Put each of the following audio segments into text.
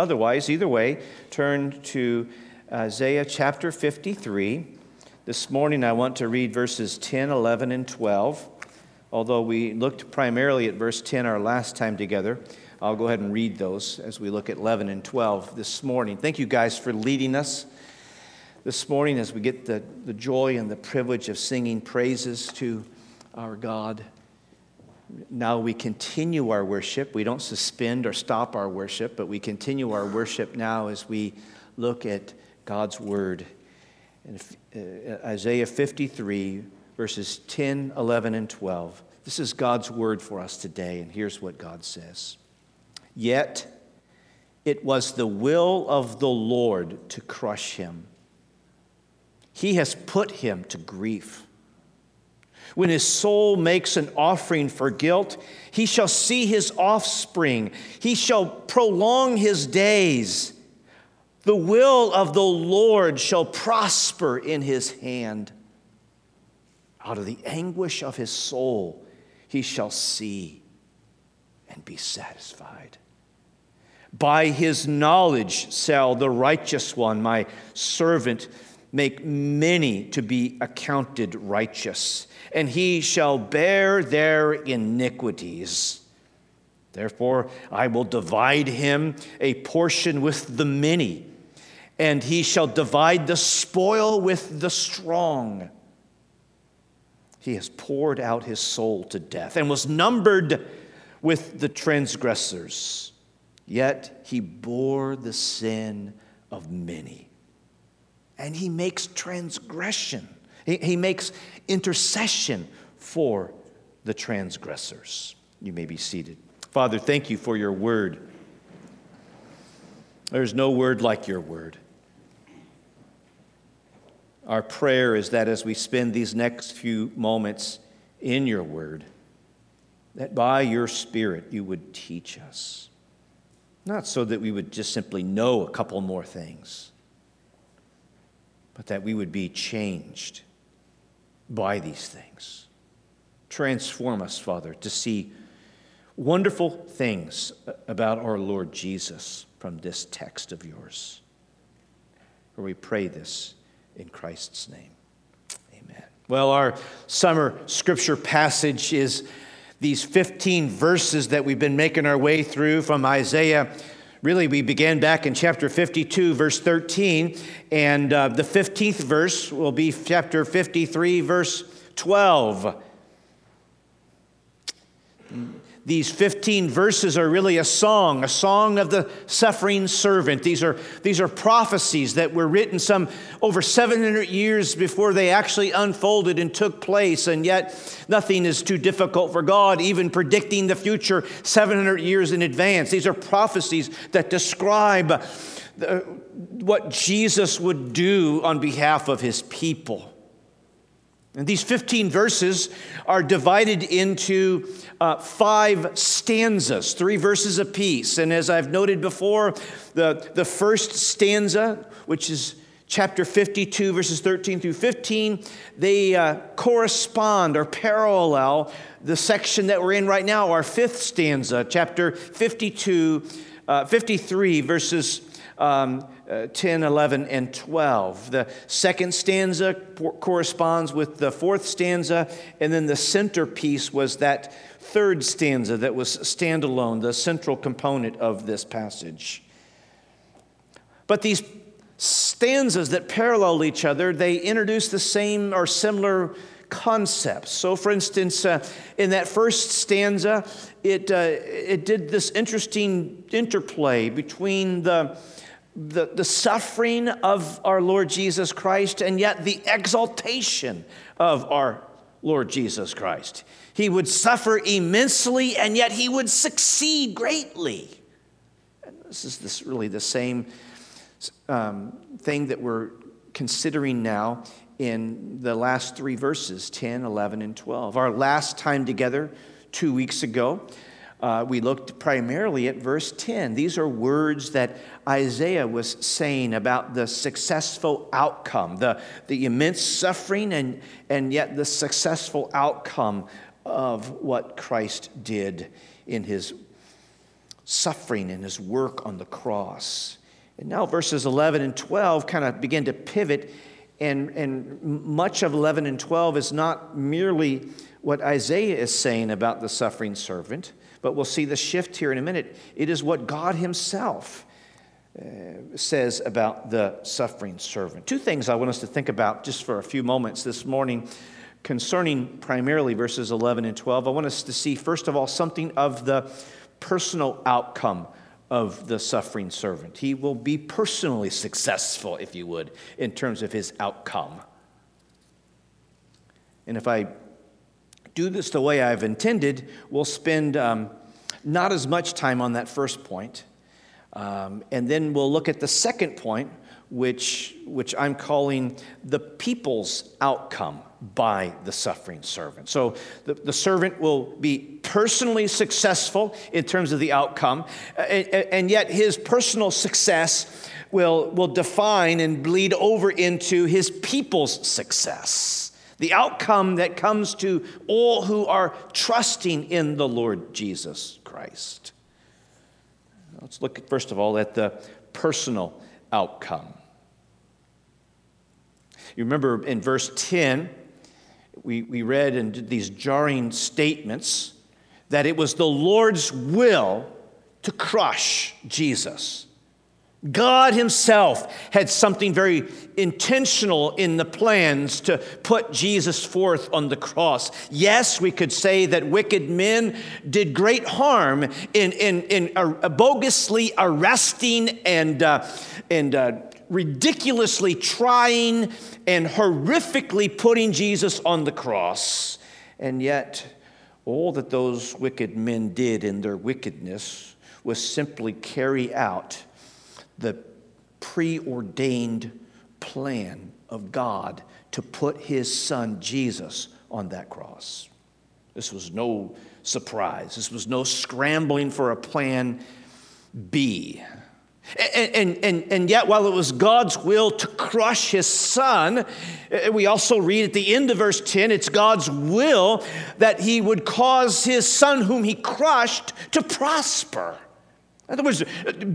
otherwise, either way, turn to Isaiah chapter 53. This morning I want to read verses 10, 11, and 12. Although we looked primarily at verse 10 our last time together, I'll go ahead and read those as we look at 11 and 12 this morning. Thank you guys for leading us this morning as we get the, the joy and the privilege of singing praises to our God. Now we continue our worship. We don't suspend or stop our worship, but we continue our worship now as we look at God's Word. In uh, Isaiah 53, verses 10, 11, and 12. This is God's Word for us today, and here's what God says Yet it was the will of the Lord to crush him. He has put him to grief. When his soul makes an offering for guilt, he shall see his offspring. He shall prolong his days. The will of the Lord shall prosper in his hand. Out of the anguish of his soul, he shall see and be satisfied. By his knowledge shall the righteous one, my servant, make many to be accounted righteous, and he shall bear their iniquities. Therefore, I will divide him a portion with the many, and he shall divide the spoil with the strong. He has poured out his soul to death and was numbered with the transgressors. Yet he bore the sin of many. And he makes transgression, he, he makes intercession for the transgressors. You may be seated. Father, thank you for your word. There's no word like your word. Our prayer is that as we spend these next few moments in your word, that by your Spirit you would teach us. Not so that we would just simply know a couple more things, but that we would be changed by these things. Transform us, Father, to see wonderful things about our Lord Jesus from this text of yours. For we pray this in Christ's name. Amen. Well, our summer scripture passage is these 15 verses that we've been making our way through from Isaiah. Really, we began back in chapter 52, verse 13, and uh, the 15th verse will be chapter 53, verse 12. These 15 verses are really a song, a song of the suffering servant. These are, these are prophecies that were written some over 700 years before they actually unfolded and took place, and yet nothing is too difficult for God, even predicting the future 700 years in advance. These are prophecies that describe the, what Jesus would do on behalf of his people. And these 15 verses are divided into uh, five stanzas, three verses apiece. And as I've noted before, the, the first stanza, which is chapter 52, verses 13 through 15, they uh, correspond or parallel the section that we're in right now, our fifth stanza, chapter 52, uh, 53, verses um, uh, 10, 11, and 12. The second stanza corresponds with the fourth stanza, and then the centerpiece was that third stanza that was standalone, the central component of this passage. But these stanzas that parallel each other, they introduce the same or similar concepts. So, for instance, uh, in that first stanza, it, uh, it did this interesting interplay between the the, the suffering of our Lord Jesus Christ and yet the exaltation of our Lord Jesus Christ. He would suffer immensely and yet he would succeed greatly. And this is this really the same um, thing that we're considering now in the last three verses 10, 11, and 12. Our last time together two weeks ago, uh, we looked primarily at verse 10. These are words that Isaiah was saying about the successful outcome, the, the immense suffering, and, and yet the successful outcome of what Christ did in his suffering and his work on the cross. And now verses 11 and 12 kind of begin to pivot, and, and much of 11 and 12 is not merely what Isaiah is saying about the suffering servant, but we'll see the shift here in a minute. It is what God Himself uh, says about the suffering servant. Two things I want us to think about just for a few moments this morning concerning primarily verses 11 and 12. I want us to see, first of all, something of the personal outcome of the suffering servant. He will be personally successful, if you would, in terms of his outcome. And if I do this the way I've intended, we'll spend um, not as much time on that first point. Um, and then we'll look at the second point, which, which I'm calling the people's outcome by the suffering servant. So the, the servant will be personally successful in terms of the outcome, and, and yet his personal success will, will define and bleed over into his people's success. The outcome that comes to all who are trusting in the Lord Jesus Christ. Let's look, first of all, at the personal outcome. You remember in verse 10, we, we read in these jarring statements that it was the Lord's will to crush Jesus. God Himself had something very intentional in the plans to put Jesus forth on the cross. Yes, we could say that wicked men did great harm in, in, in uh, bogusly arresting and, uh, and uh, ridiculously trying and horrifically putting Jesus on the cross. And yet, all that those wicked men did in their wickedness was simply carry out the preordained plan of God to put his son Jesus on that cross. This was no surprise. This was no scrambling for a plan B. And, and, and, and yet, while it was God's will to crush his son, eh, we also read at the end of verse 10 it's God's will that he would cause his son, whom he crushed, to prosper. In other words,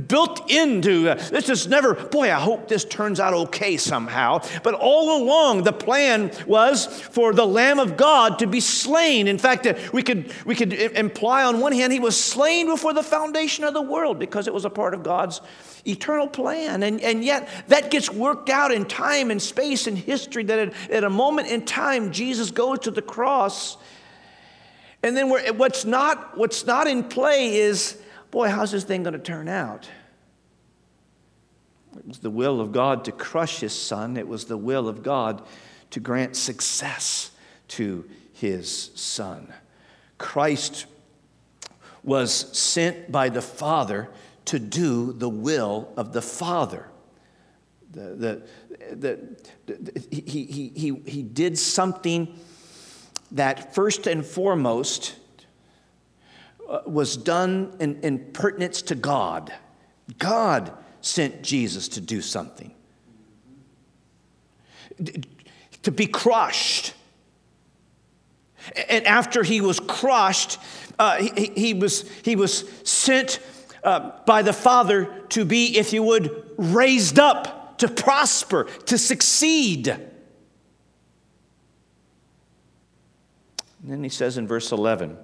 built into uh, this is never, boy, I hope this turns out okay somehow. But all along, the plan was for the Lamb of God to be slain. In fact, uh, we could, we could imply on one hand, he was slain before the foundation of the world because it was a part of God's eternal plan. And, and yet, that gets worked out in time and space and history that at, at a moment in time, Jesus goes to the cross. And then what's not, what's not in play is boy, how's this thing going to turn out? It was the will of God to crush his son, it was the will of God to grant success to his son. Christ was sent by the Father to do the will of the Father. The, the, the, the, he, he, he, he did something that, first and foremost, was done in, in pertinence to God. God sent Jesus to do something, to be crushed. And after he was crushed, uh, he, he, was, he was sent uh, by the Father to be, if you would, raised up, to prosper, to succeed. And then he says in verse 11,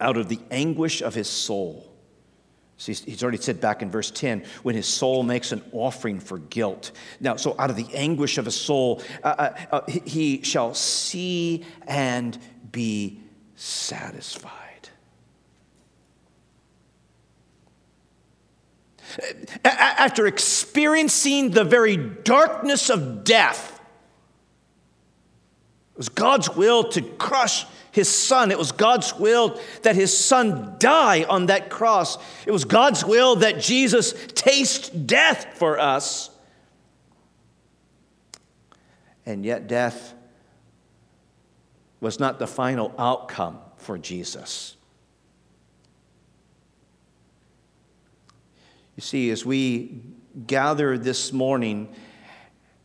out of the anguish of his soul. So he's already said back in verse 10 when his soul makes an offering for guilt. Now, so out of the anguish of his soul, uh, uh, uh he shall see and be satisfied. After experiencing the very darkness of death, it was God's will to crush his son. It was God's will that his son die on that cross. It was God's will that Jesus taste death for us. And yet, death was not the final outcome for Jesus. You see, as we gather this morning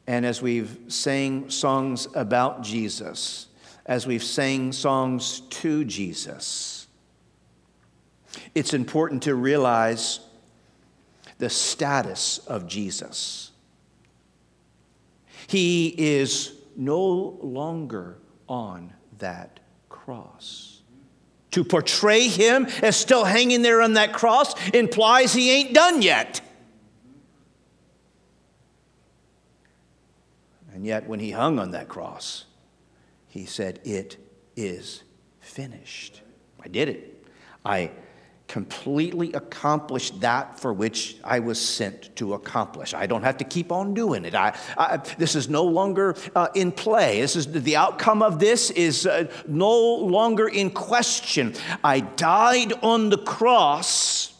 and as we've sang songs about Jesus, as we've sang songs to Jesus. It's important to realize the status of Jesus. He is no longer on that cross. To portray him as still hanging there on that cross implies he ain't done yet. And yet, when he hung on that cross, he said, It is finished. I did it. I completely accomplished that for which I was sent to accomplish. I don't have to keep on doing it. I, I this is no longer uh, in play. This is the outcome of this is uh, no longer in question. I died on the cross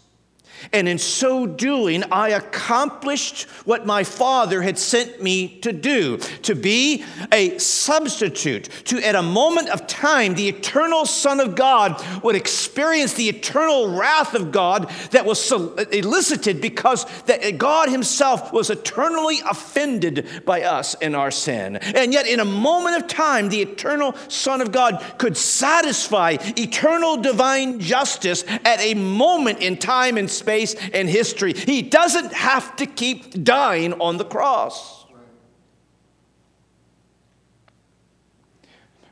and in so doing, I accomplished what my Father had sent me to do to be a substitute, to at a moment of time, the eternal Son of God would experience the eternal wrath of God that was uh, elicited because that uh, God Himself was eternally offended by us in our sin. And yet, in a moment of time, the eternal Son of God could satisfy eternal divine justice at a moment in time and space space and history. He doesn't have to keep dying on the cross.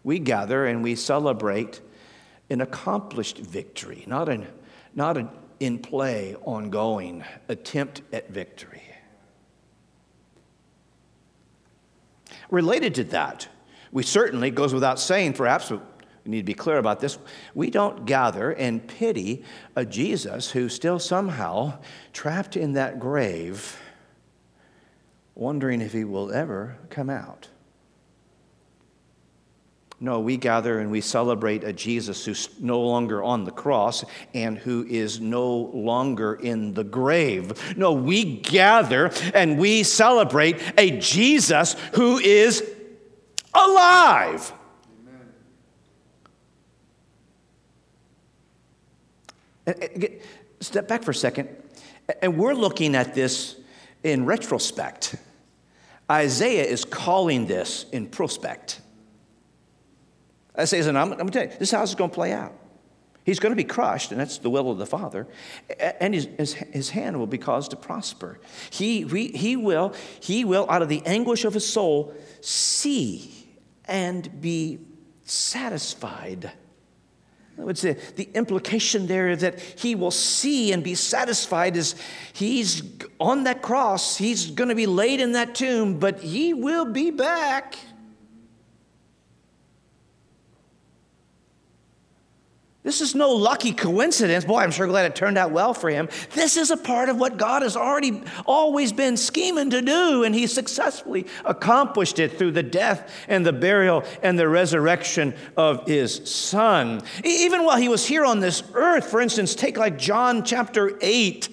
We gather and we celebrate an accomplished victory, not an, not an in play, ongoing attempt at victory. Related to that, we certainly, goes without saying, perhaps we need to be clear about this. We don't gather and pity a Jesus who's still somehow trapped in that grave, wondering if he will ever come out. No, we gather and we celebrate a Jesus who's no longer on the cross and who is no longer in the grave. No, we gather and we celebrate a Jesus who is alive. Step back for a second. And we're looking at this in retrospect. Isaiah is calling this in prospect. Isaiah says, I'm, I'm going to tell you, this is how it's going to play out. He's going to be crushed, and that's the will of the Father, and his, his, his hand will be caused to prosper. He, he, he, will, he will, out of the anguish of his soul, see and be satisfied. It's the, the implication there that he will see and be satisfied as he's on that cross. He's going to be laid in that tomb, but he will be back. This is no lucky coincidence. Boy, I'm sure glad it turned out well for him. This is a part of what God has already always been scheming to do, and he successfully accomplished it through the death and the burial and the resurrection of his son. Even while he was here on this earth, for instance, take like John chapter 8.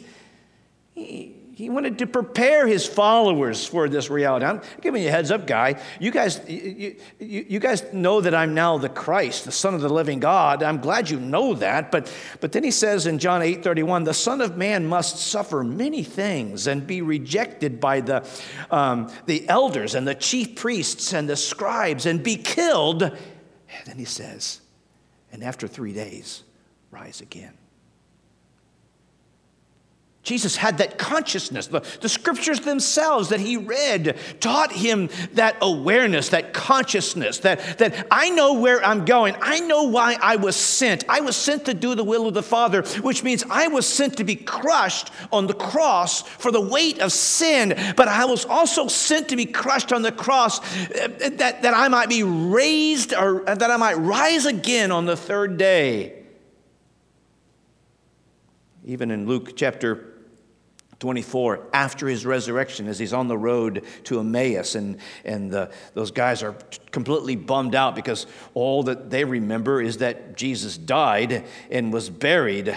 He, he wanted to prepare his followers for this reality. I'm giving you a heads up, guy. You guys, you, you, you, guys know that I'm now the Christ, the Son of the living God. I'm glad you know that. But, but then he says in John 8 31, the Son of Man must suffer many things and be rejected by the, um, the elders and the chief priests and the scribes and be killed. And then he says, and after three days, rise again. Jesus had that consciousness. The, the, scriptures themselves that he read taught him that awareness, that consciousness, that, that I know where I'm going. I know why I was sent. I was sent to do the will of the Father, which means I was sent to be crushed on the cross for the weight of sin. But I was also sent to be crushed on the cross uh, that, that I might be raised or that I might rise again on the third day. Even in Luke chapter 24, after his resurrection, as he's on the road to Emmaus, and, and the, those guys are completely bummed out because all that they remember is that Jesus died and was buried.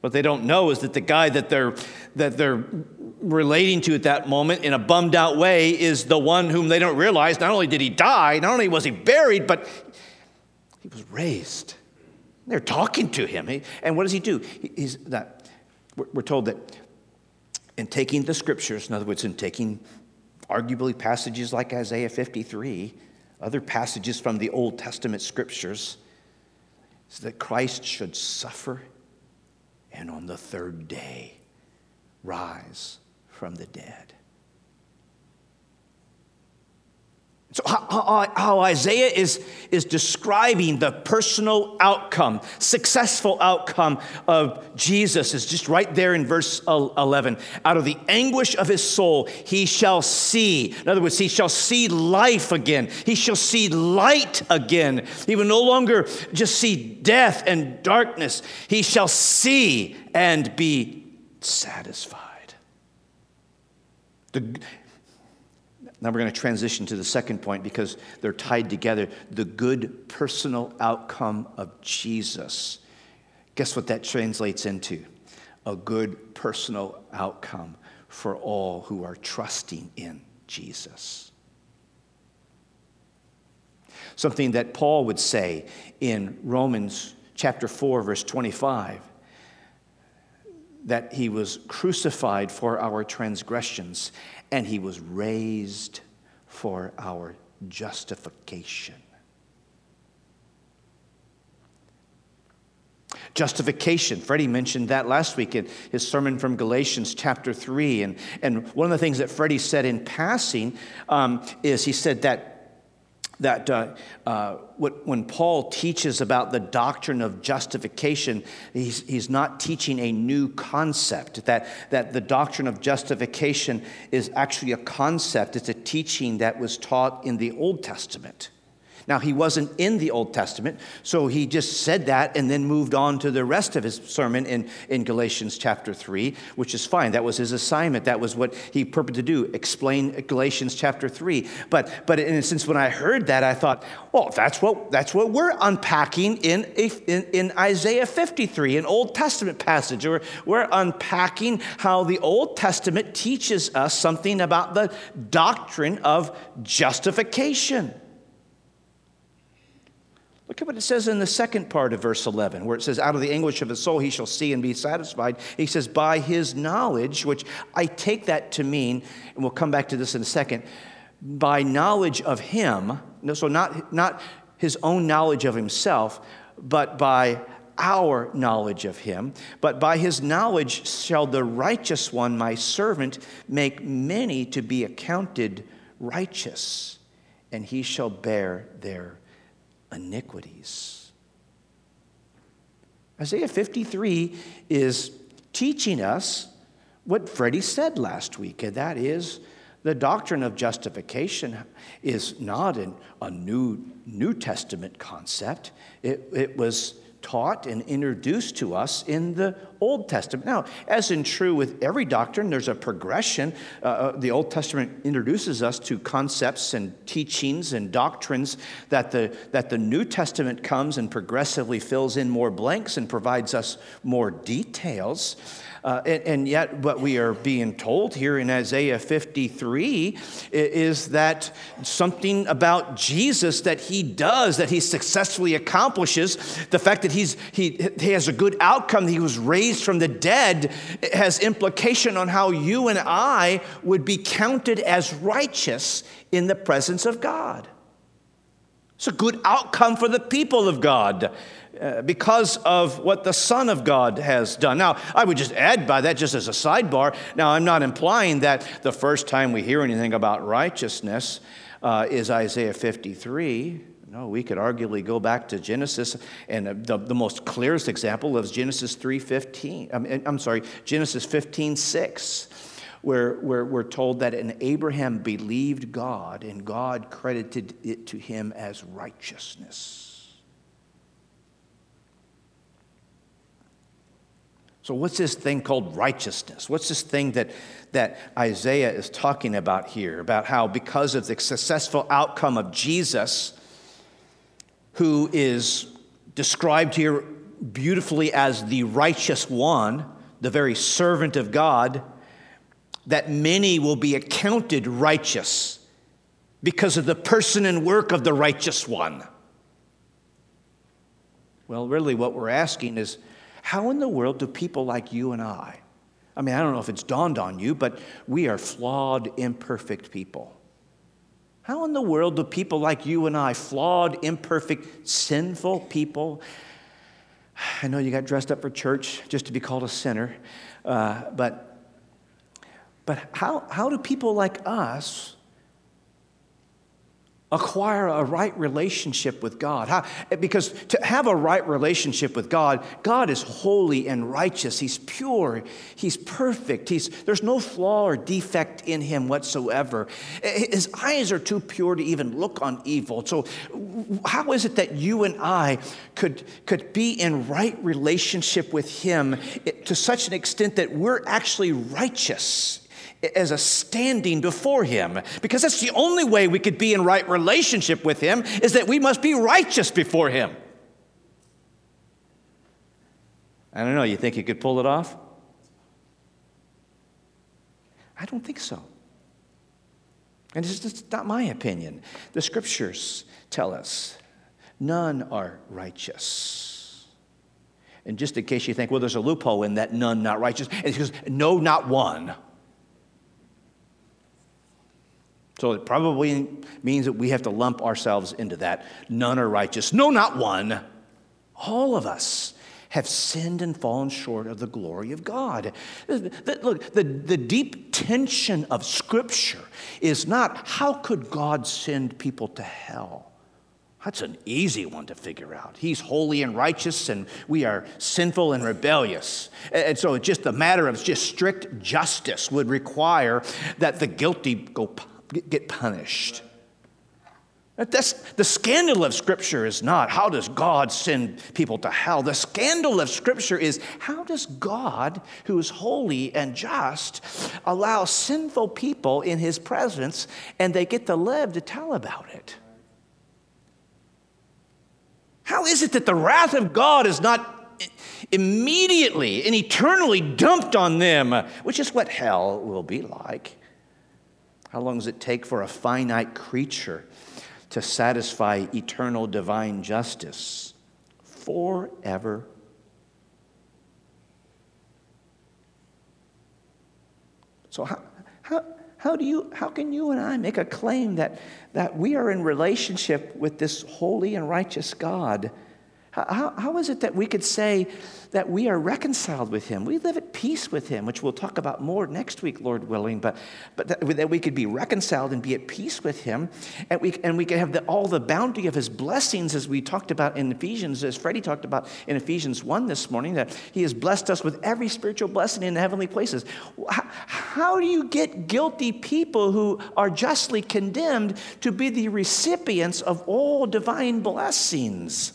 What they don't know is that the guy that they're, that they're relating to at that moment in a bummed out way is the one whom they don't realize not only did he die, not only was he buried, but he was raised. They're talking to him. And what does he do? He's that, we're told that in taking the scriptures, in other words, in taking arguably passages like Isaiah 53, other passages from the Old Testament scriptures, is that Christ should suffer and on the third day rise from the dead. So, how, Isaiah is, is describing the personal outcome, successful outcome of Jesus is just right there in verse 11. Out of the anguish of his soul, he shall see. In other words, he shall see life again. He shall see light again. He will no longer just see death and darkness. He shall see and be satisfied. The, now we're going to transition to the second point because they're tied together. The good personal outcome of Jesus. Guess what that translates into? A good personal outcome for all who are trusting in Jesus. Something that Paul would say in Romans chapter 4, verse 25 that he was crucified for our transgressions and he was raised for our justification. Justification. Freddie mentioned that last week in his sermon from Galatians chapter 3. And, and one of the things that Freddie said in passing um, is he said that that uh, uh, what, when Paul teaches about the doctrine of justification, he's, he's not teaching a new concept. That, that the doctrine of justification is actually a concept, it's a teaching that was taught in the Old Testament. Now, he wasn't in the Old Testament, so he just said that and then moved on to the rest of his sermon in, in Galatians chapter 3, which is fine. That was his assignment. That was what he purposed to do, explain Galatians chapter 3. But, but in a sense, when I heard that, I thought, well, that's what, that's what we're unpacking in, in, in Isaiah 53, an Old Testament passage. We're, we're unpacking how the Old Testament teaches us something about the doctrine of justification. Look at what it says in the second part of verse 11, where it says, Out of the anguish of his soul he shall see and be satisfied. He says, By his knowledge, which I take that to mean, and we'll come back to this in a second, by knowledge of him, so not, not his own knowledge of himself, but by our knowledge of him. But by his knowledge shall the righteous one, my servant, make many to be accounted righteous, and he shall bear their iniquities. Isaiah 53 is teaching us what Freddie said last week, and that is the doctrine of justification is not an, a new New Testament concept. It, it was taught and introduced to us in the Old Testament. Now, as in true with every doctrine, there's a progression. Uh, uh, the Old Testament introduces us to concepts and teachings and doctrines that the, that the New Testament comes and progressively fills in more blanks and provides us more details. Uh, and, and, yet, what we are being told here in Isaiah 53 is that something about Jesus that he does, that he successfully accomplishes, the fact that he's, he, he has a good outcome, he was raised from the dead, has implication on how you and I would be counted as righteous in the presence of God. It's a good outcome for the people of God. Uh, because of what the Son of God has done. Now, I would just add by that, just as a sidebar. Now, I'm not implying that the first time we hear anything about righteousness uh, is Isaiah 53. No, we could arguably go back to Genesis, and the, the most clearest example is Genesis 3:15. I'm, I'm sorry, Genesis 15:6 where, where we're told that an Abraham believed God and God credited it to him as righteousness. So, what's this thing called righteousness? What's this thing that, that Isaiah is talking about here? About how, because of the successful outcome of Jesus, who is described here beautifully as the righteous one, the very servant of God, that many will be accounted righteous because of the person and work of the righteous one. Well, really, what we're asking is how in the world do people like you and I, I mean, I don't know if it's dawned on you, but we are flawed, imperfect people. How in the world do people like you and I, flawed, imperfect, sinful people, I know you got dressed up for church just to be called a sinner, uh, but, but how, how do people like us acquire a right relationship with God. How, because to have a right relationship with God, God is holy and righteous. He's pure. He's perfect. He's, there's no flaw or defect in him whatsoever. His eyes are too pure to even look on evil. So, how is it that you and I could, could be in right relationship with him to such an extent that we're actually righteous? As a standing before him. Because that's the only way we could be in right relationship with him is that we must be righteous before him. I don't know you think you could pull it off? I don't think so. And it's just not my opinion. The scriptures tell us none are righteous. And just in case you think well there's a loophole in that none not righteous it's because no not one So it probably means that we have to lump ourselves into that. None are righteous. No, not one. All of us have sinned and fallen short of the glory of God. Look, the, the deep tension of Scripture is not how could God send people to hell? That's an easy one to figure out. He's holy and righteous, and we are sinful and rebellious. And so it's just a matter of just strict justice would require that the guilty go get punished. That's, the scandal of Scripture is not how does God send people to hell? The scandal of Scripture is how does God, who is holy and just, allow sinful people in His presence and they get to live to tell about it? How is it that the wrath of God is not immediately and eternally dumped on them, which is what hell will be like? How long does it take for a finite creature to satisfy eternal divine justice? Forever. So, how, how, how, do you, how can you and I make a claim that, that we are in relationship with this holy and righteous God? How, how is it that we could say that we are reconciled with Him? We live at peace with Him, which we'll talk about more next week, Lord willing, but, but that, that we could be reconciled and be at peace with Him, and we, and we can have the, all the bounty of His blessings as we talked about in Ephesians, as Freddie talked about in Ephesians 1 this morning, that He has blessed us with every spiritual blessing in the heavenly places. How, how do you get guilty people who are justly condemned to be the recipients of all divine blessings?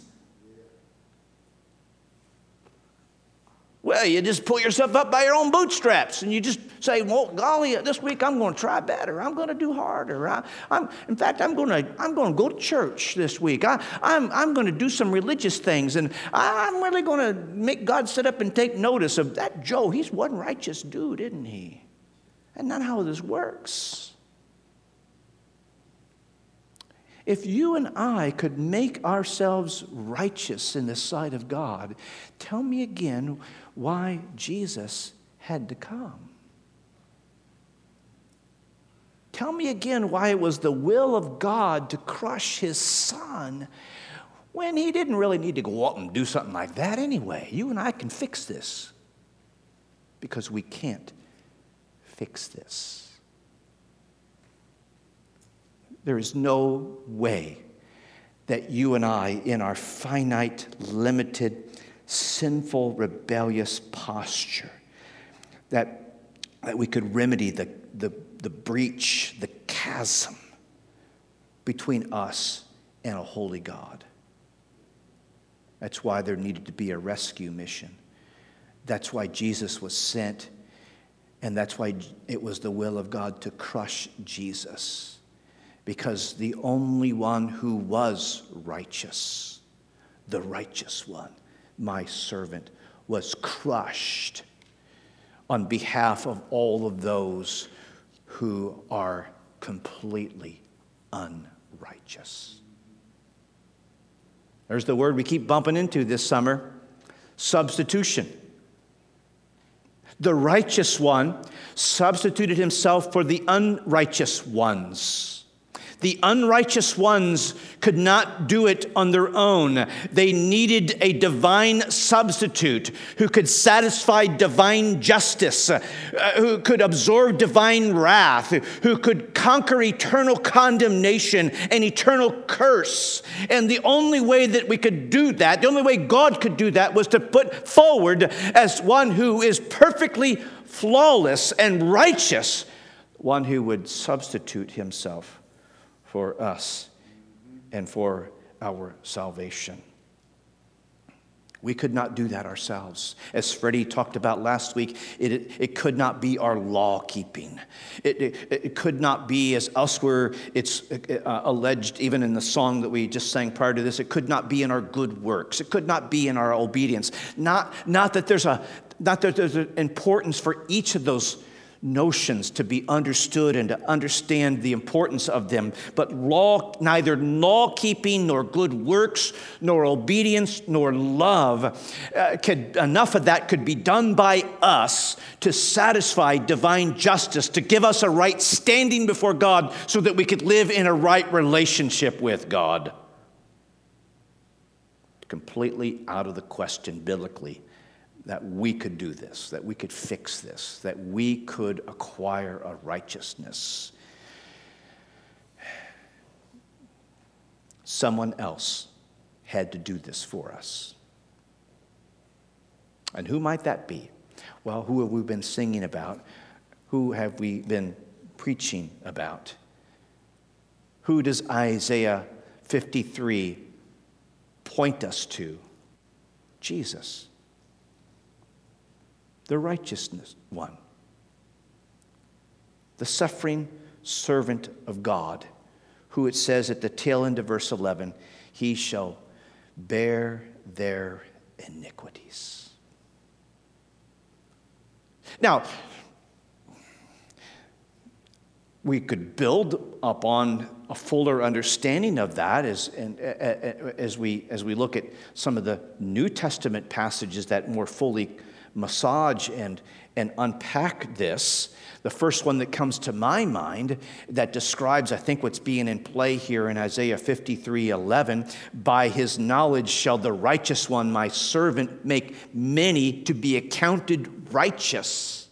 Well, you just pull yourself up by your own bootstraps and you just say, well, golly, this week I'm going to try better. I'm going to do harder. I, am in fact, I'm going to, I'm going to go to church this week. I, I'm, I'm going to do some religious things and I'm really going to make God sit up and take notice of that Joe. He's one righteous dude, isn't he? And not how this works. If you and I could make ourselves righteous in the sight of God, tell me again why Jesus had to come. Tell me again why it was the will of God to crush his son when he didn't really need to go out and do something like that anyway. You and I can fix this because we can't fix this. There is no way that you and I, in our finite, limited, sinful, rebellious posture, that, that we could remedy the, the, the breach, the chasm between us and a holy God. That's why there needed to be a rescue mission. That's why Jesus was sent, and that's why it was the will of God to crush Jesus. Because the only one who was righteous, the righteous one, my servant, was crushed on behalf of all of those who are completely unrighteous. There's the word we keep bumping into this summer substitution. The righteous one substituted himself for the unrighteous ones. The unrighteous ones could not do it on their own. They needed a divine substitute who could satisfy divine justice, uh, who could absorb divine wrath, who could conquer eternal condemnation and eternal curse. And the only way that we could do that, the only way God could do that, was to put forward as one who is perfectly flawless and righteous, one who would substitute himself for us and for our salvation. We could not do that ourselves. As Freddie talked about last week, it, it, could not be our law keeping. It, it, it, could not be, as elsewhere it's uh, alleged, even in the song that we just sang prior to this, it could not be in our good works. It could not be in our obedience. Not, not, that, there's a, not that there's an importance for each of those notions to be understood and to understand the importance of them. But law, neither law keeping, nor good works, nor obedience, nor love, uh, could, enough of that could be done by us to satisfy divine justice, to give us a right standing before God so that we could live in a right relationship with God. Completely out of the question biblically that we could do this, that we could fix this, that we could acquire a righteousness. Someone else had to do this for us. And who might that be? Well, who have we been singing about? Who have we been preaching about? Who does Isaiah 53 point us to? Jesus the righteousness one, the suffering servant of God, who it says at the tail end of verse 11, he shall bear their iniquities. Now, we could build upon a fuller understanding of that as, as, we, as we look at some of the New Testament passages that more fully massage and, and unpack this. The first one that comes to my mind that describes, I think, what's being in play here in Isaiah 53 11 by his knowledge shall the righteous one, my servant, make many to be accounted righteous.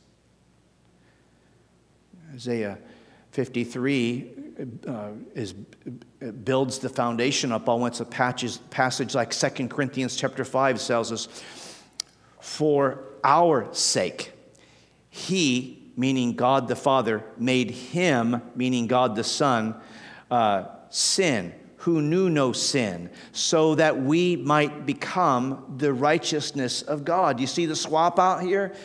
Isaiah 53 uh, is, builds the foundation up on what's a passage, passage like 2 Corinthians chapter 5 tells us, For our sake. He, meaning God the Father, made him, meaning God the Son, uh, sin, who knew no sin, so that we might become the righteousness of God. You see the swap out here?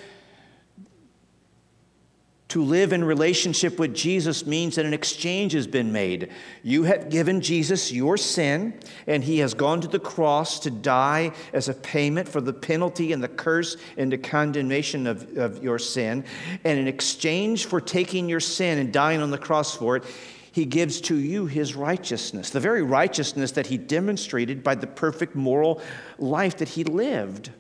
To live in relationship with Jesus means that an exchange has been made. You have given Jesus your sin, and he has gone to the cross to die as a payment for the penalty and the curse and the condemnation of, of your sin. And in exchange for taking your sin and dying on the cross for it, he gives to you his righteousness, the very righteousness that he demonstrated by the perfect moral life that he lived.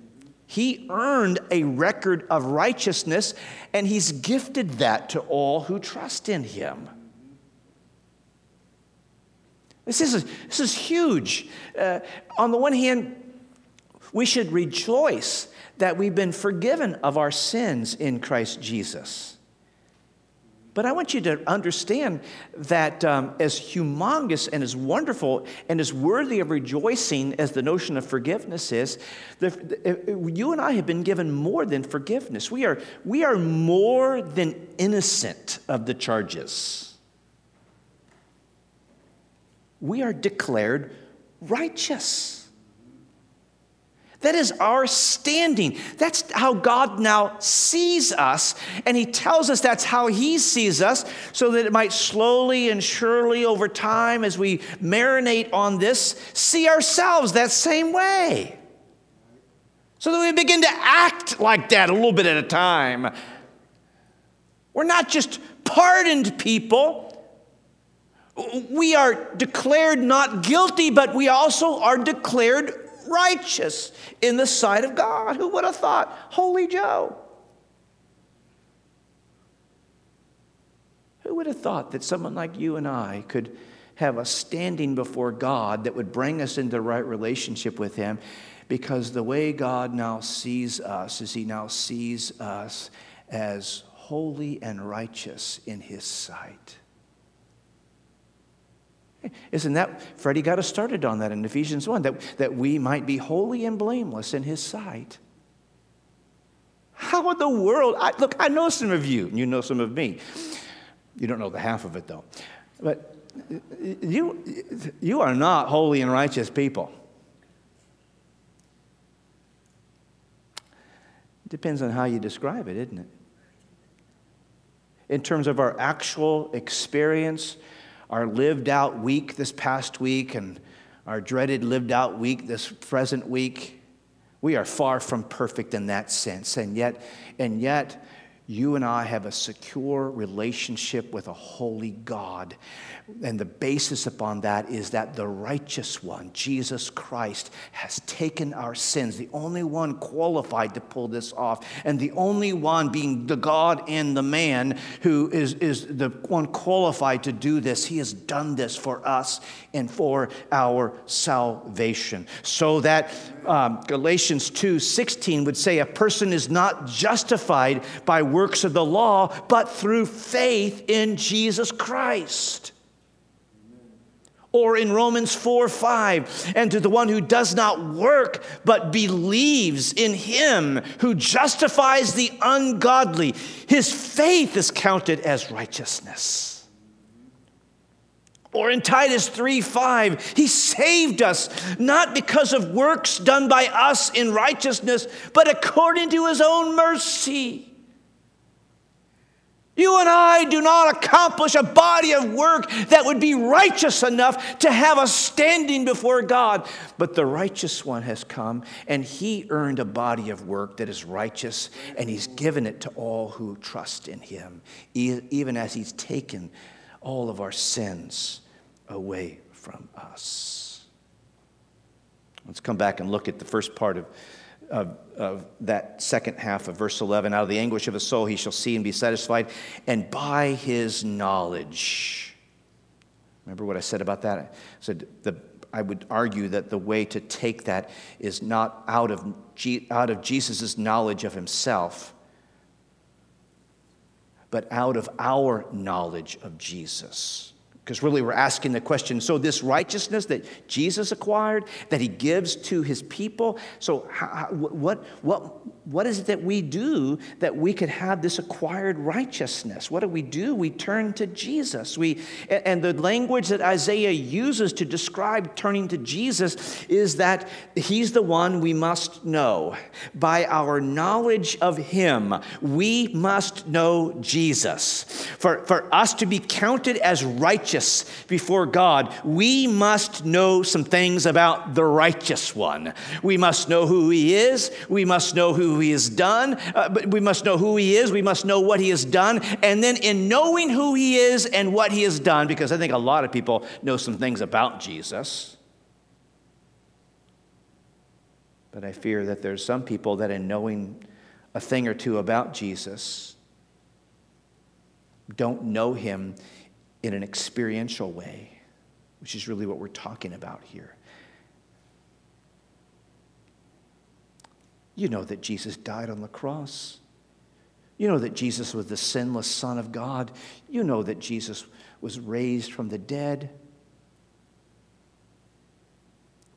He earned a record of righteousness, and he's gifted that to all who trust in him. This is, this is huge. Uh, on the one hand, we should rejoice that we've been forgiven of our sins in Christ Jesus. But I want you to understand that um, as humongous and as wonderful and as worthy of rejoicing as the notion of forgiveness is, the, the, you and I have been given more than forgiveness. We are, we are more than innocent of the charges. We are declared righteous. That is our standing. That's how God now sees us. And He tells us that's how He sees us, so that it might slowly and surely over time, as we marinate on this, see ourselves that same way. So that we begin to act like that a little bit at a time. We're not just pardoned people. We are declared not guilty, but we also are declared righteous in the sight of God. Who would have thought? Holy Joe. Who would have thought that someone like you and I could have a standing before God that would bring us into right relationship with Him because the way God now sees us is He now sees us as holy and righteous in His sight. Isn't that, Freddie got us started on that in Ephesians 1, that, that we might be holy and blameless in His sight. How in the world? I, look, I know some of you, and you know some of me. You don't know the half of it, though. But you, you are not holy and righteous people. Depends on how you describe it, isn't it? In terms of our actual experience, our lived out week this past week, and our dreaded lived out week this present week, we are far from perfect in that sense. And yet, and yet, you and I have a secure relationship with a holy God. And the basis upon that is that the righteous one, Jesus Christ, has taken our sins, the only one qualified to pull this off, and the only one being the God and the man who is, is the one qualified to do this. He has done this for us and for our salvation. So that um, Galatians 2 16 would say a person is not justified by works of the law, but through faith in Jesus Christ. Or in Romans 4 5, and to the one who does not work but believes in him who justifies the ungodly, his faith is counted as righteousness. Or in Titus 3 5, he saved us not because of works done by us in righteousness, but according to his own mercy. You and I do not accomplish a body of work that would be righteous enough to have us standing before God. But the righteous one has come, and he earned a body of work that is righteous, and he's given it to all who trust in him, even as he's taken all of our sins away from us. Let's come back and look at the first part of, of, of, that second half of verse 11. Out of the anguish of his soul he shall see and be satisfied, and by his knowledge. Remember what I said about that? I said the, I would argue that the way to take that is not out of, out of Jesus' knowledge of himself, but out of our knowledge of Jesus. Because really, we're asking the question so, this righteousness that Jesus acquired, that he gives to his people, so how, what, what, what is it that we do that we could have this acquired righteousness? What do we do? We turn to Jesus. We, and the language that Isaiah uses to describe turning to Jesus is that he's the one we must know. By our knowledge of him, we must know Jesus. For, for us to be counted as righteous before God, we must know some things about the righteous one. We must know who he is, we must know who he has done, uh, but we must know who he is, we must know what he has done, and then in knowing who he is and what he has done, because I think a lot of people know some things about Jesus. But I fear that there's some people that in knowing a thing or two about Jesus don't know him in an experiential way, which is really what we're talking about here. You know that Jesus died on the cross. You know that Jesus was the sinless Son of God. You know that Jesus was raised from the dead.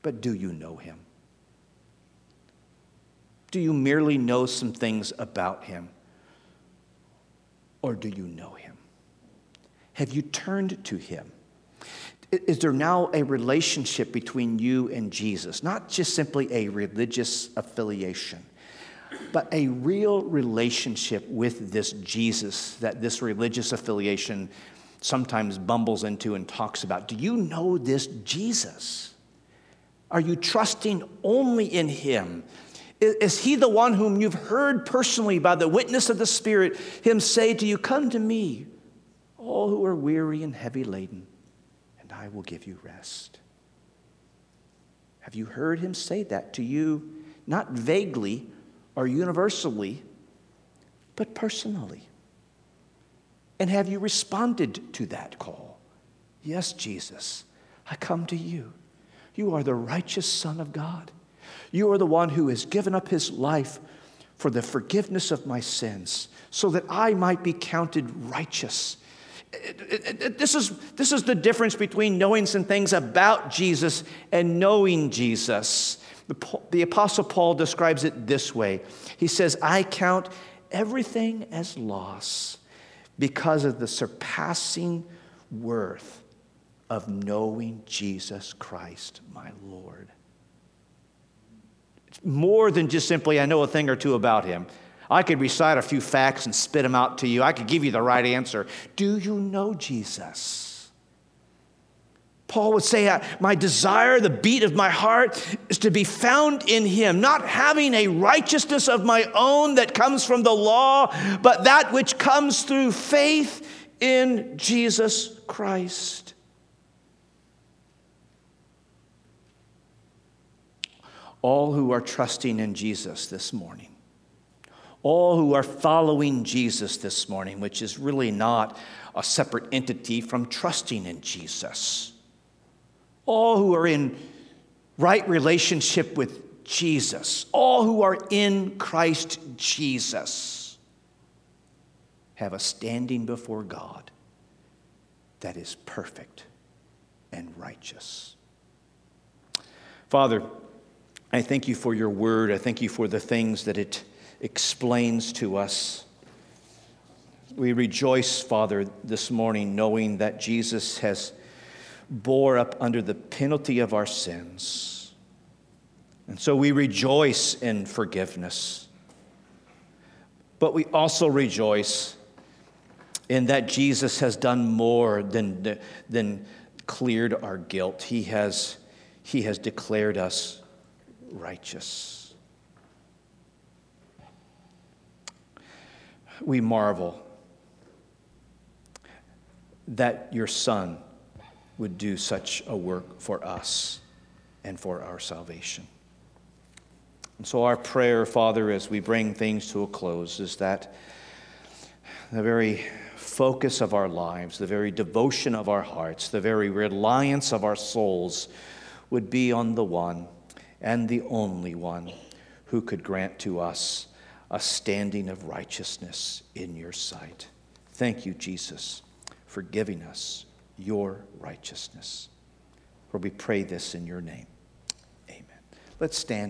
But do you know him? Do you merely know some things about him? Or do you know him? Have you turned to him? Is there now a relationship between you and Jesus? Not just simply a religious affiliation, but a real relationship with this Jesus that this religious affiliation sometimes bumbles into and talks about. Do you know this Jesus? Are you trusting only in him? Is he the one whom you've heard personally by the witness of the Spirit, him say to you, Come to me, all who are weary and heavy laden? And I will give you rest. Have you heard him say that to you, not vaguely or universally, but personally? And have you responded to that call? Yes, Jesus, I come to you. You are the righteous Son of God. You are the one who has given up his life for the forgiveness of my sins so that I might be counted righteous. This is, this is the difference between knowing some things about Jesus and knowing Jesus. The, the Apostle Paul describes it this way He says, I count everything as loss because of the surpassing worth of knowing Jesus Christ, my Lord. It's more than just simply, I know a thing or two about him. I could recite a few facts and spit them out to you. I could give you the right answer. Do you know Jesus? Paul would say, My desire, the beat of my heart, is to be found in him, not having a righteousness of my own that comes from the law, but that which comes through faith in Jesus Christ. All who are trusting in Jesus this morning, all who are following Jesus this morning, which is really not a separate entity from trusting in Jesus all who are in right relationship with Jesus, all who are in Christ Jesus, have a standing before God that is perfect and righteous. Father, I thank you for your word. I thank you for the things that it explains to us. We rejoice, Father, this morning knowing that Jesus has bore up under the penalty of our sins. And so we rejoice in forgiveness. But we also rejoice in that Jesus has done more than, than cleared our guilt. He has, he has declared us righteous. We marvel that your Son would do such a work for us and for our salvation. And so, our prayer, Father, as we bring things to a close, is that the very focus of our lives, the very devotion of our hearts, the very reliance of our souls would be on the one and the only one who could grant to us a standing of righteousness in your sight. Thank you, Jesus, for giving us your righteousness. For we pray this in your name. Amen. Let's stand.